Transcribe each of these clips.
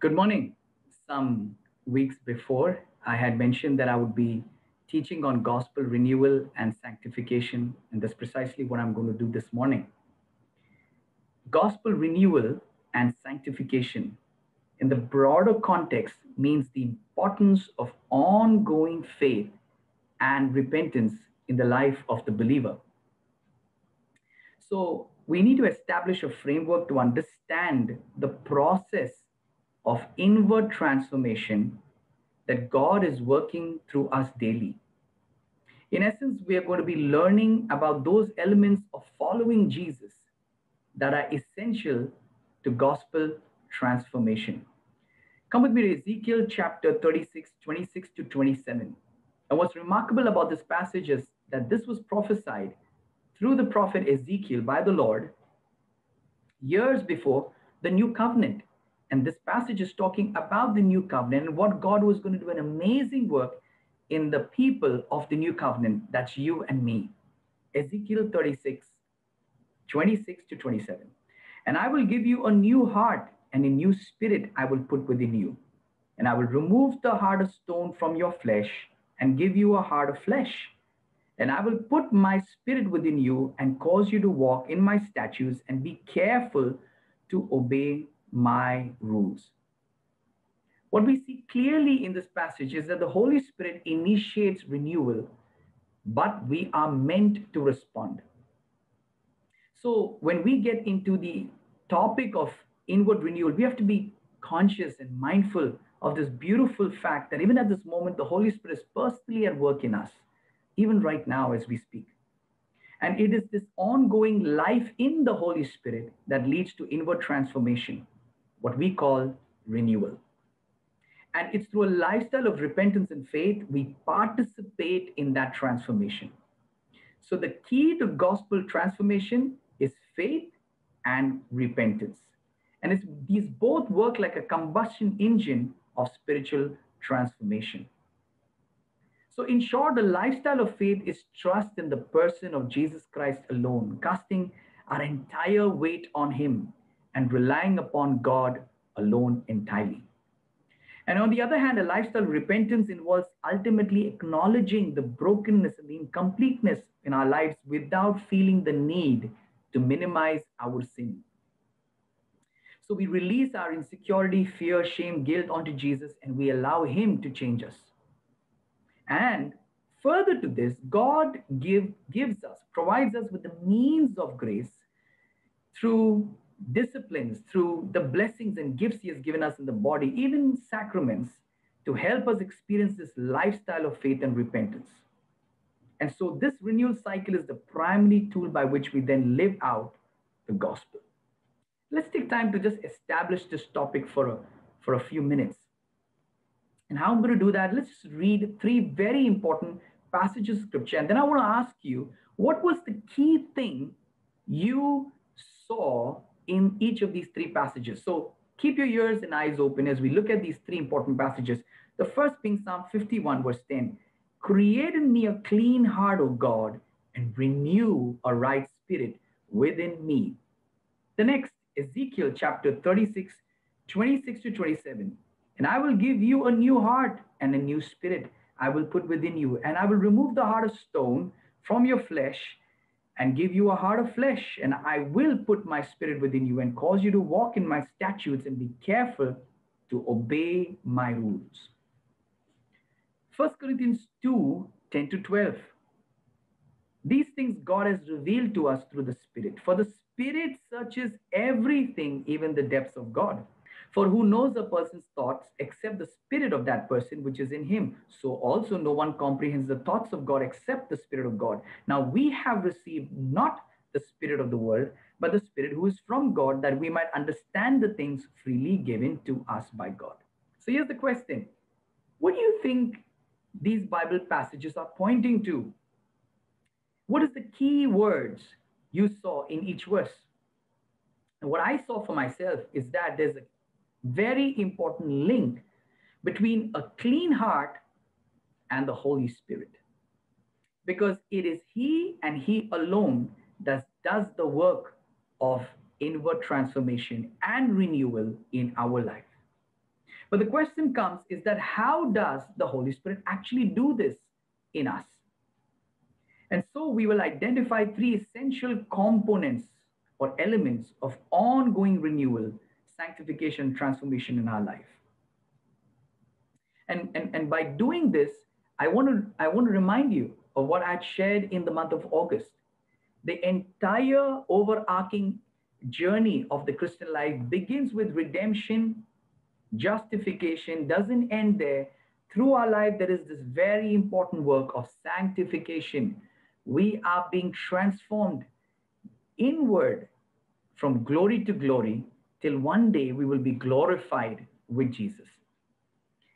Good morning. Some weeks before, I had mentioned that I would be teaching on gospel renewal and sanctification, and that's precisely what I'm going to do this morning. Gospel renewal and sanctification, in the broader context, means the importance of ongoing faith and repentance in the life of the believer. So, we need to establish a framework to understand the process of inward transformation that God is working through us daily. In essence, we are going to be learning about those elements of following Jesus that are essential to gospel transformation. Come with me to Ezekiel chapter 36, 26 to 27. And what's remarkable about this passage is that this was prophesied through the prophet Ezekiel by the Lord years before the new covenant. And this passage is talking about the new covenant and what God was going to do an amazing work in the people of the new covenant. That's you and me. Ezekiel 36, 26 to 27. And I will give you a new heart and a new spirit I will put within you. And I will remove the heart of stone from your flesh and give you a heart of flesh. And I will put my spirit within you and cause you to walk in my statutes and be careful to obey my rules. What we see clearly in this passage is that the Holy Spirit initiates renewal, but we are meant to respond. So when we get into the topic of inward renewal, we have to be conscious and mindful of this beautiful fact that even at this moment, the Holy Spirit is personally at work in us, even right now as we speak. And it is this ongoing life in the Holy Spirit that leads to inward transformation what we call renewal. And it's through a lifestyle of repentance and faith we participate in that transformation. So the key to gospel transformation is faith and repentance. And these both work like a combustion engine of spiritual transformation. So, in short, the lifestyle of faith is trust in the person of Jesus Christ alone, casting our entire weight on Him and relying upon God alone entirely. And on the other hand, a lifestyle repentance involves ultimately acknowledging the brokenness and the incompleteness in our lives without feeling the need to minimize our sin. So we release our insecurity, fear, shame, guilt onto Jesus and we allow Him to change us. And further to this, God give, gives us, provides us with the means of grace through disciplines, through the blessings and gifts He has given us in the body, even sacraments, to help us experience this lifestyle of faith and repentance. And so, this renewal cycle is the primary tool by which we then live out the gospel. Let's take time to just establish this topic for a, for a few minutes. And how I'm going to do that, let's just read three very important passages of scripture. And then I want to ask you, what was the key thing you saw in each of these three passages. So keep your ears and eyes open as we look at these three important passages. The first being Psalm 51, verse 10 Create in me a clean heart, O God, and renew a right spirit within me. The next, Ezekiel chapter 36, 26 to 27. And I will give you a new heart and a new spirit I will put within you, and I will remove the heart of stone from your flesh and give you a heart of flesh, and I will put my spirit within you and cause you to walk in my statutes and be careful to obey my rules. 1 Corinthians 2 10 to 12. These things God has revealed to us through the Spirit. For the Spirit searches everything, even the depths of God. For who knows a person's thoughts except the spirit of that person which is in him? So also no one comprehends the thoughts of God except the Spirit of God. Now we have received not the Spirit of the world, but the Spirit who is from God, that we might understand the things freely given to us by God. So here's the question What do you think these Bible passages are pointing to? What is the key words you saw in each verse? And what I saw for myself is that there's a very important link between a clean heart and the Holy Spirit. Because it is He and He alone that does the work of inward transformation and renewal in our life. But the question comes is that how does the Holy Spirit actually do this in us? And so we will identify three essential components or elements of ongoing renewal, sanctification, transformation in our life. And, and, and by doing this, I want to I want to remind you of what I had shared in the month of August. The entire overarching journey of the Christian life begins with redemption, justification, doesn't end there. Through our life, there is this very important work of sanctification. We are being transformed inward from glory to glory till one day we will be glorified with Jesus.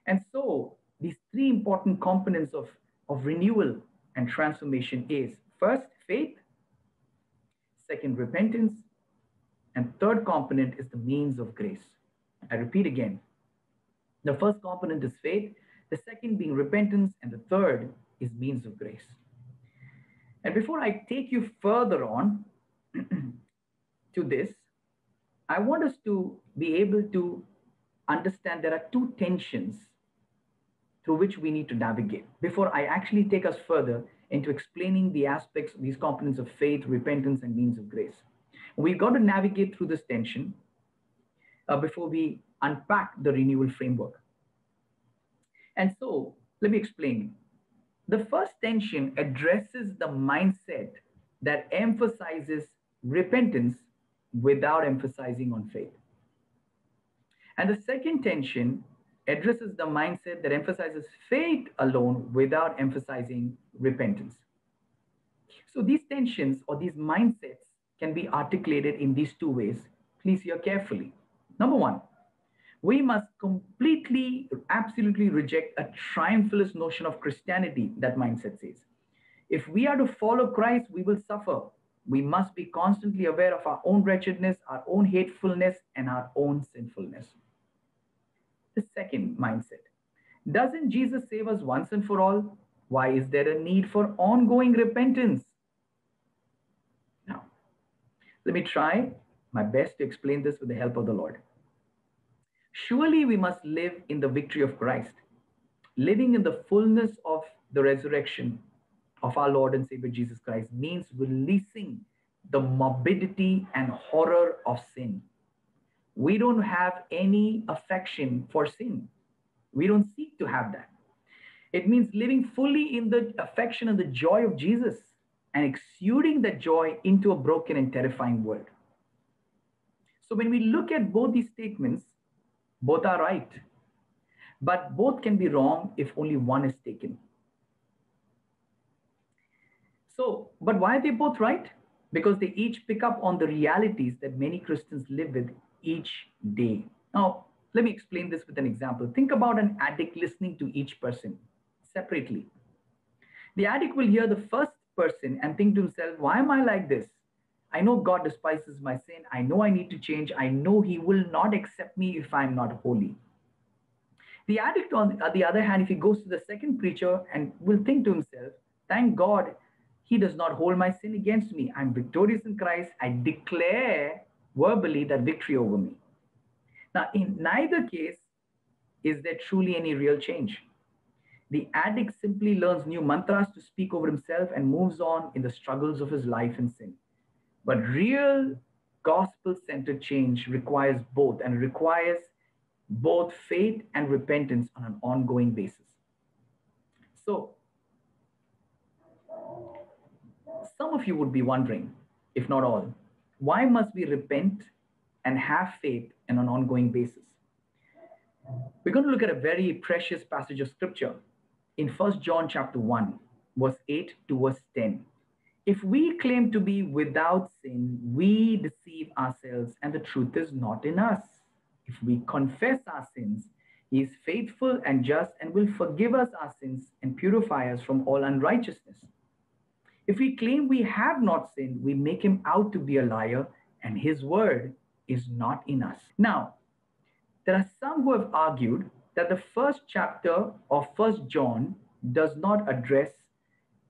And so these three important components of, of renewal and transformation is first faith, second repentance, and third component is the means of grace. I repeat again. The first component is faith, the second being repentance, and the third is means of grace. And before I take you further on to this, I want us to be able to understand there are two tensions through which we need to navigate before I actually take us further into explaining the aspects, these components of faith, repentance, and means of grace. We've got to navigate through this tension uh, before we unpack the renewal framework. And so let me explain. The first tension addresses the mindset that emphasizes repentance without emphasizing on faith. And the second tension addresses the mindset that emphasizes faith alone without emphasizing repentance. So these tensions or these mindsets can be articulated in these two ways. Please hear carefully. Number one, we must completely, absolutely reject a triumphalist notion of Christianity, that mindset says. If we are to follow Christ, we will suffer. We must be constantly aware of our own wretchedness, our own hatefulness, and our own sinfulness. The second mindset Doesn't Jesus save us once and for all? Why is there a need for ongoing repentance? Now, let me try my best to explain this with the help of the Lord. Surely we must live in the victory of Christ, living in the fullness of the resurrection of our Lord and Savior Jesus Christ means releasing the morbidity and horror of sin. We don't have any affection for sin. We don't seek to have that. It means living fully in the affection and the joy of Jesus and exuding that joy into a broken and terrifying world. So when we look at both these statements, both are right, but both can be wrong if only one is taken. So, but why are they both right? Because they each pick up on the realities that many Christians live with each day. Now, let me explain this with an example. Think about an addict listening to each person separately. The addict will hear the first person and think to himself, Why am I like this? I know God despises my sin. I know I need to change. I know He will not accept me if I'm not holy. The addict, on the other hand, if he goes to the second preacher and will think to himself, Thank God he does not hold my sin against me. I'm victorious in Christ. I declare verbally that victory over me. Now, in neither case is there truly any real change. The addict simply learns new mantras to speak over himself and moves on in the struggles of his life in sin. But real gospel centered change requires both and requires both faith and repentance on an ongoing basis. So, some of you would be wondering, if not all, why must we repent and have faith on an ongoing basis? We're going to look at a very precious passage of scripture in First John chapter 1, verse 8 to verse 10. If we claim to be without sin, we deceive ourselves and the truth is not in us. If we confess our sins, he is faithful and just and will forgive us our sins and purify us from all unrighteousness. If we claim we have not sinned, we make him out to be a liar and his word is not in us. Now, there are some who have argued that the first chapter of First John does not address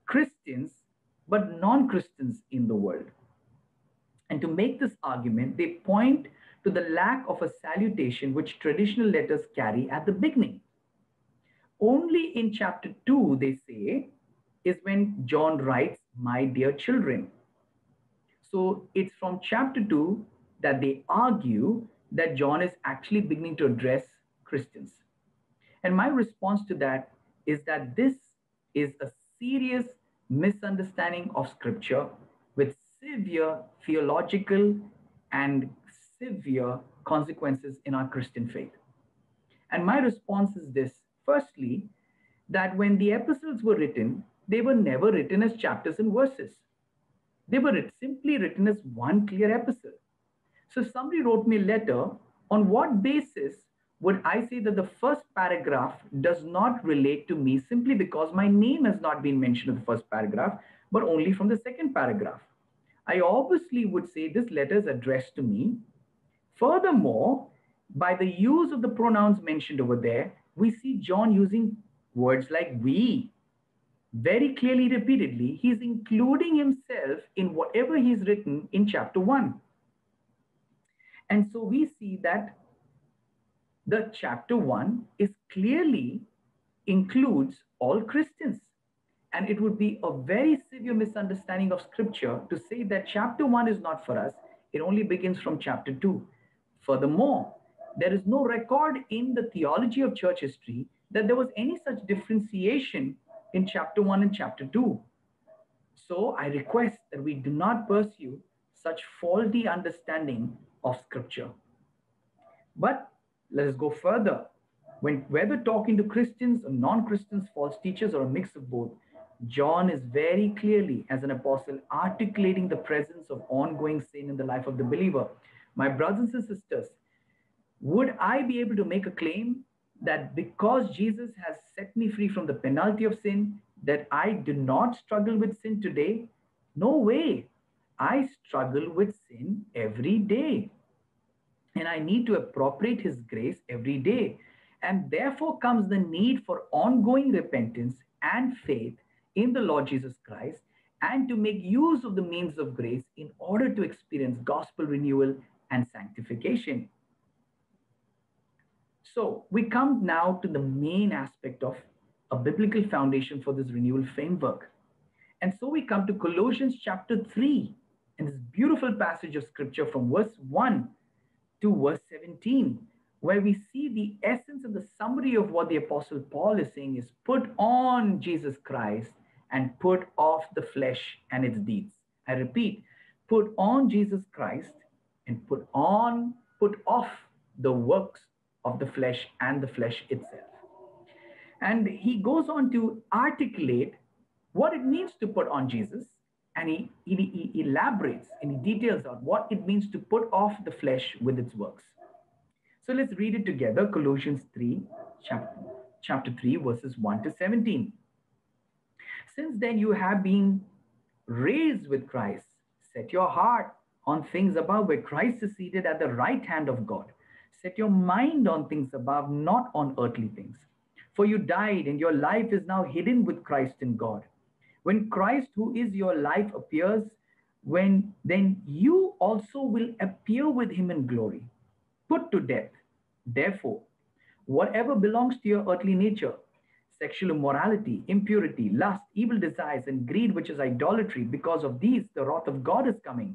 Christians but non Christians in the world. And to make this argument, they point to the lack of a salutation which traditional letters carry at the beginning. Only in chapter 2, they say, is when John writes, My dear children. So it's from chapter 2 that they argue that John is actually beginning to address Christians. And my response to that is that this is a serious misunderstanding of scripture with severe theological and severe consequences in our Christian faith. And my response is this firstly, that when the epistles were written, they were never written as chapters and verses. They were simply written as one clear episode. So somebody wrote me a letter, on what basis would I say that the first paragraph does not relate to me simply because my name has not been mentioned in the first paragraph, but only from the second paragraph? I obviously would say this letter is addressed to me. Furthermore, by the use of the pronouns mentioned over there, we see John using words like we. Very clearly, repeatedly, he's including himself in whatever he's written in chapter 1. And so we see that the chapter 1 is clearly includes all Christians. And it would be a very severe misunderstanding of scripture to say that chapter 1 is not for us. It only begins from chapter 2. Furthermore, there is no record in the theology of church history that there was any such differentiation in chapter 1 and chapter 2. So I request that we do not pursue such faulty understanding of scripture. But let us go further. When whether talking to Christians or non-Christians, false teachers, or a mix of both, John is very clearly, as an apostle, articulating the presence of ongoing sin in the life of the believer. My brothers and sisters, would I be able to make a claim that because Jesus has set me free from the penalty of sin, that I do not struggle with sin today? No way. I struggle with sin every day. And I need to appropriate his grace every day. And therefore comes the need for ongoing repentance and faith in the Lord Jesus Christ and to make use of the means of grace in order to experience gospel renewal and sanctification. So we come now to the main aspect of a biblical foundation for this renewal framework. And so we come to Colossians chapter 3 and this beautiful passage of scripture from verse 1 to verse 17, where we see the essence and the summary of what the Apostle Paul is saying is put on Jesus Christ and put off the flesh and its deeds. I repeat, put on Jesus Christ and put on, put off the works of the flesh and the flesh itself. And he goes on to articulate what it means to put on Jesus and he, he, he elaborates and he details out what it means to put off the flesh with its works. So let's read it together Colossians 3, chapter, chapter 3, verses 1 to 17. Since then you have been raised with Christ, set your heart on things above where Christ is seated at the right hand of God. Set your mind on things above, not on earthly things. For you died, and your life is now hidden with Christ in God. When Christ, who is your life, appears, when then you also will appear with him in glory. Put to death, therefore, whatever belongs to your earthly nature sexual immorality, impurity, lust, evil desires, and greed, which is idolatry. Because of these, the wrath of God is coming.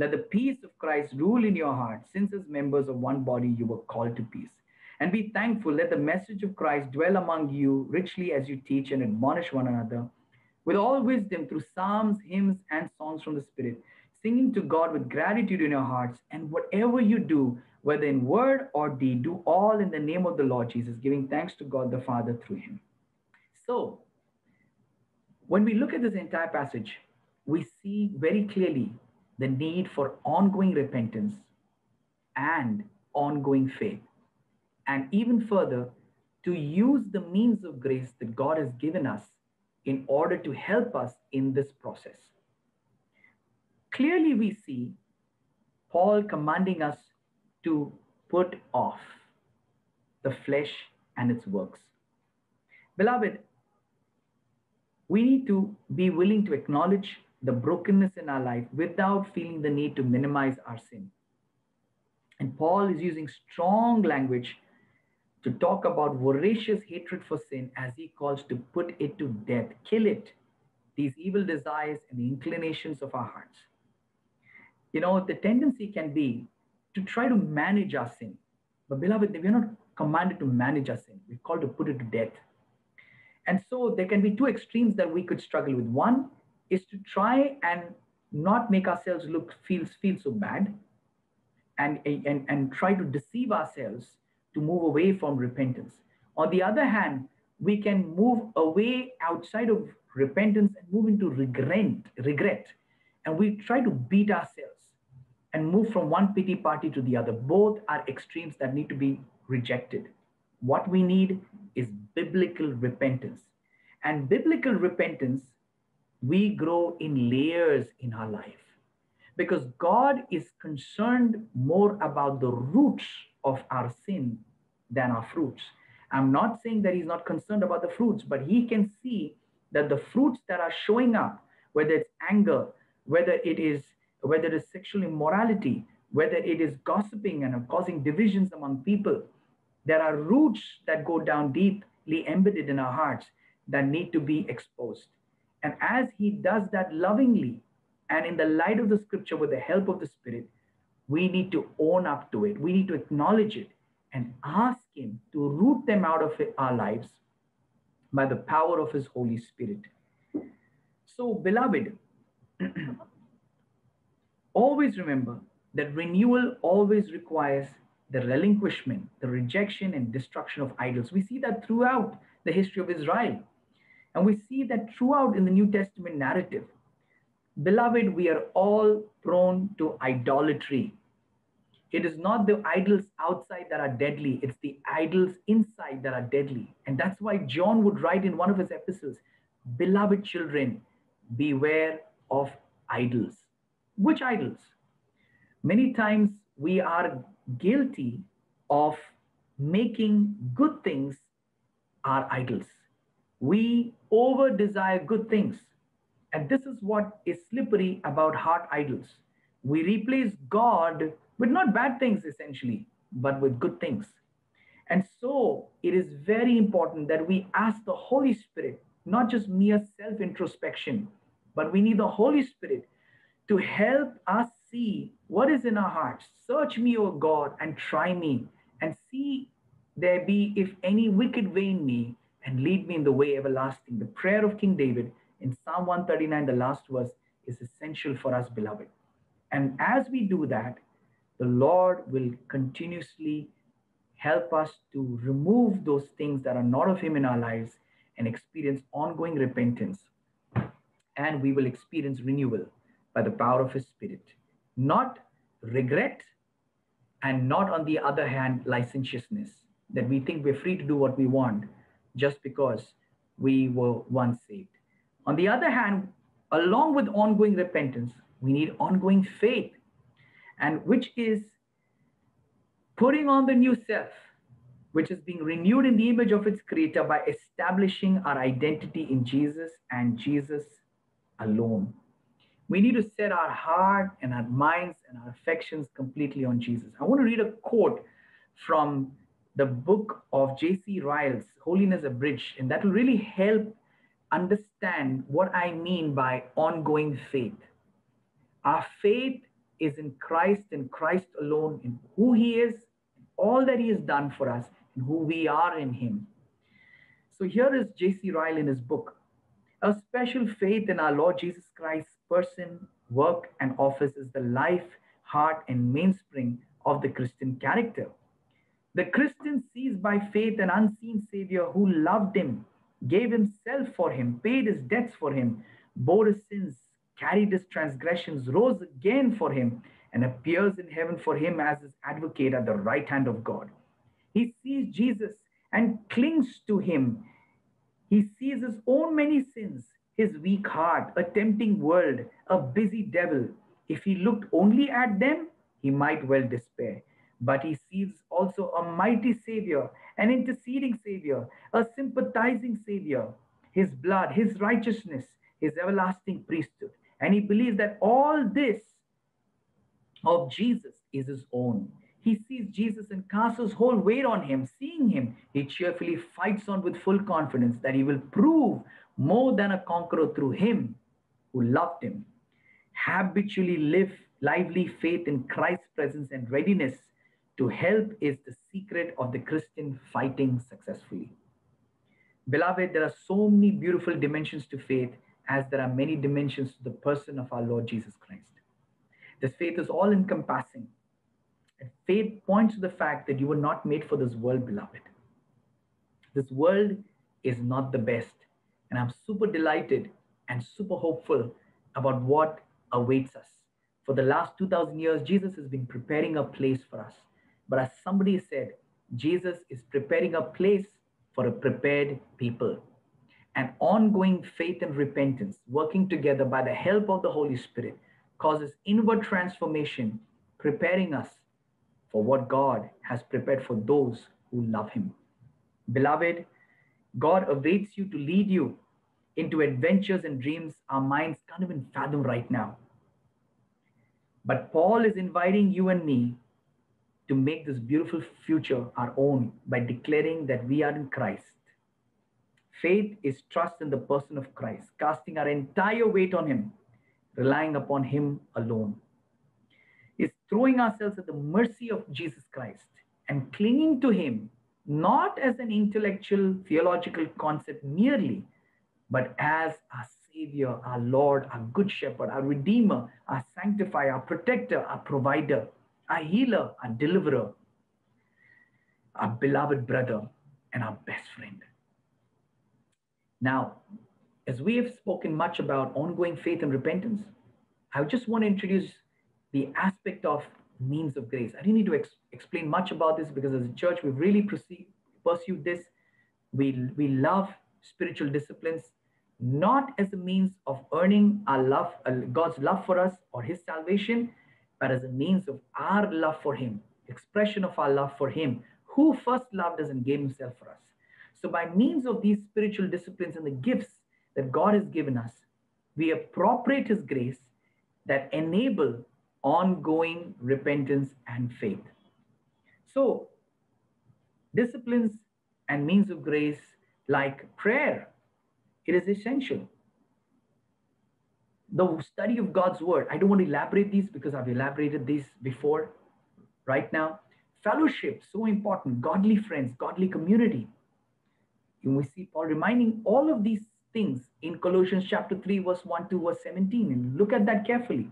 Let the peace of Christ rule in your heart, since as members of one body you were called to peace. And be thankful. Let the message of Christ dwell among you richly as you teach and admonish one another with all wisdom through psalms, hymns, and songs from the Spirit, singing to God with gratitude in your hearts. And whatever you do, whether in word or deed, do all in the name of the Lord Jesus, giving thanks to God the Father through him. So, when we look at this entire passage, we see very clearly the need for ongoing repentance and ongoing faith. And even further, to use the means of grace that God has given us in order to help us in this process. Clearly, we see Paul commanding us to put off the flesh and its works. Beloved, we need to be willing to acknowledge the brokenness in our life without feeling the need to minimize our sin. And Paul is using strong language to talk about voracious hatred for sin as he calls to put it to death, kill it, these evil desires and the inclinations of our hearts. You know, the tendency can be to try to manage our sin. But, beloved, we're not commanded to manage our sin, we're called to put it to death. And so there can be two extremes that we could struggle with. One is to try and not make ourselves look feel, feel so bad and, and, and try to deceive ourselves to move away from repentance. On the other hand, we can move away outside of repentance and move into regret, regret. And we try to beat ourselves and move from one pity party to the other. Both are extremes that need to be rejected. What we need is biblical repentance. And biblical repentance, we grow in layers in our life because God is concerned more about the roots of our sin than our fruits. I'm not saying that He's not concerned about the fruits, but He can see that the fruits that are showing up, whether it's anger, whether it is whether it is sexual immorality, whether it is gossiping and causing divisions among people, there are roots that go down deeply embedded in our hearts that need to be exposed. And as He does that lovingly and in the light of the scripture with the help of the Spirit, we need to own up to it. We need to acknowledge it and ask Him to root them out of our lives by the power of His Holy Spirit. So, beloved, always remember that renewal always requires the relinquishment, the rejection, and destruction of idols. We see that throughout the history of Israel. And we see that throughout in the New Testament narrative. Beloved, we are all prone to idolatry. It is not the idols outside that are deadly, it's the idols inside that are deadly. And that's why John would write in one of his epistles Beloved children, beware of idols. Which idols? Many times we are guilty of making good things our idols. We over desire good things. And this is what is slippery about heart idols. We replace God with not bad things essentially, but with good things. And so it is very important that we ask the Holy Spirit, not just mere self introspection, but we need the Holy Spirit to help us see what is in our hearts. Search me, O God, and try me, and see there be if any wicked way in me, and lead me in the way everlasting. The prayer of King David in Psalm 139, the last verse, is essential for us, beloved. And as we do that, the Lord will continuously help us to remove those things that are not of Him in our lives and experience ongoing repentance. And we will experience renewal by the power of His Spirit. Not regret, and not, on the other hand, licentiousness, that we think we're free to do what we want just because we were once saved. On the other hand, along with ongoing repentance, we need ongoing faith and which is putting on the new self, which is being renewed in the image of its creator by establishing our identity in Jesus and Jesus alone. We need to set our heart and our minds and our affections completely on Jesus. I want to read a quote from the book of J.C. Ryle's Holiness Abridged, and that will really help understand what I mean by ongoing faith. Our faith is in Christ and Christ alone, in who he is, all that he has done for us, and who we are in him. So here is J.C. Ryle in his book, A Special Faith in Our Lord Jesus Christ's person, work, and office is the life, heart, and mainspring of the Christian character. The Christian sees by faith an unseen Savior who loved him, gave himself for him, paid his debts for him, bore his sins, carried his transgressions, rose again for him, and appears in heaven for him as his advocate at the right hand of God. He sees Jesus and clings to him. He sees his own many sins, his weak heart, a tempting world, a busy devil. If he looked only at them, he might well despair. But he sees also a mighty Savior, an interceding Savior, a sympathizing Savior, his blood, his righteousness, his everlasting priesthood. And he believes that all this of Jesus is his own. He sees Jesus and casts his whole weight on him. Seeing him, he cheerfully fights on with full confidence that he will prove more than a conqueror through him who loved him. Habitually live lively faith in Christ's presence and readiness to help is the secret of the Christian fighting successfully. Beloved, there are so many beautiful dimensions to faith as there are many dimensions to the person of our Lord Jesus Christ. This faith is all encompassing. And faith points to the fact that you were not made for this world, beloved. This world is not the best. And I'm super delighted and super hopeful about what awaits us. For the last 2,000 years, Jesus has been preparing a place for us. But as somebody said, Jesus is preparing a place for a prepared people. And ongoing faith and repentance, working together by the help of the Holy Spirit, causes inward transformation, preparing us for what God has prepared for those who love Him. Beloved, God awaits you to lead you into adventures and dreams our minds can't even fathom right now. But Paul is inviting you and me to make this beautiful future our own by declaring that we are in Christ. Faith is trust in the person of Christ, casting our entire weight on Him, relying upon Him alone. Is throwing ourselves at the mercy of Jesus Christ and clinging to Him, not as an intellectual, theological concept merely, but as our Savior, our Lord, our Good Shepherd, our Redeemer, our Sanctifier, our Protector, our Provider, our Healer, our Deliverer, our beloved brother, and our best friend. Now, as we have spoken much about ongoing faith and repentance, I just want to introduce the aspect of means of grace. I didn't need to ex- explain much about this because as a church, we've really proceed, pursued this. We, we love spiritual disciplines not as a means of earning our love, uh, God's love for us or his salvation, but as a means of our love for him, expression of our love for him, who first loved us and gave himself for us. So by means of these spiritual disciplines and the gifts that God has given us, we appropriate his grace that enable ongoing repentance and faith. So disciplines and means of grace like prayer, it is essential. The study of God's word, I don't want to elaborate these because I've elaborated these before. Right now, fellowship, so important, godly friends, godly community. And we see Paul reminding all of these things in Colossians chapter 3, verse 1 to verse 17. And look at that carefully.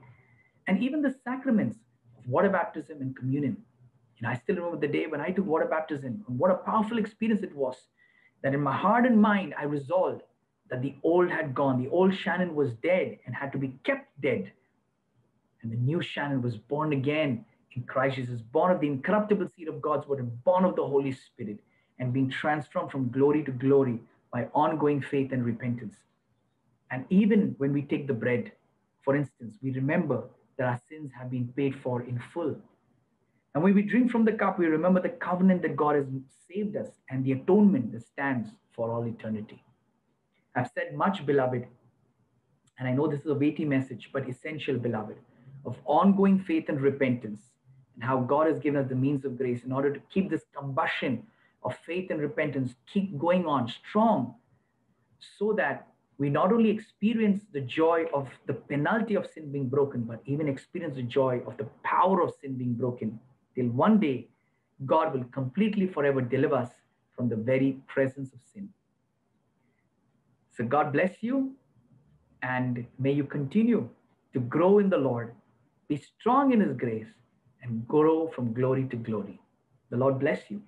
And even the sacraments of water baptism and communion. And I still remember the day when I took water baptism and what a powerful experience it was. That in my heart and mind, I resolved that the old had gone. The old Shannon was dead and had to be kept dead. And the new Shannon was born again in Christ Jesus, born of the incorruptible seed of God's word and born of the Holy Spirit and being transformed from glory to glory by ongoing faith and repentance. And even when we take the bread, for instance, we remember that our sins have been paid for in full. And when we drink from the cup, we remember the covenant that God has saved us and the atonement that stands for all eternity. I've said much, beloved, and I know this is a weighty message, but essential, beloved, of ongoing faith and repentance, and how God has given us the means of grace in order to keep this combustion of faith and repentance keep going on strong, so that we not only experience the joy of the penalty of sin being broken, but even experience the joy of the power of sin being broken. Till one day, God will completely forever deliver us from the very presence of sin. So, God bless you, and may you continue to grow in the Lord, be strong in His grace, and grow from glory to glory. The Lord bless you.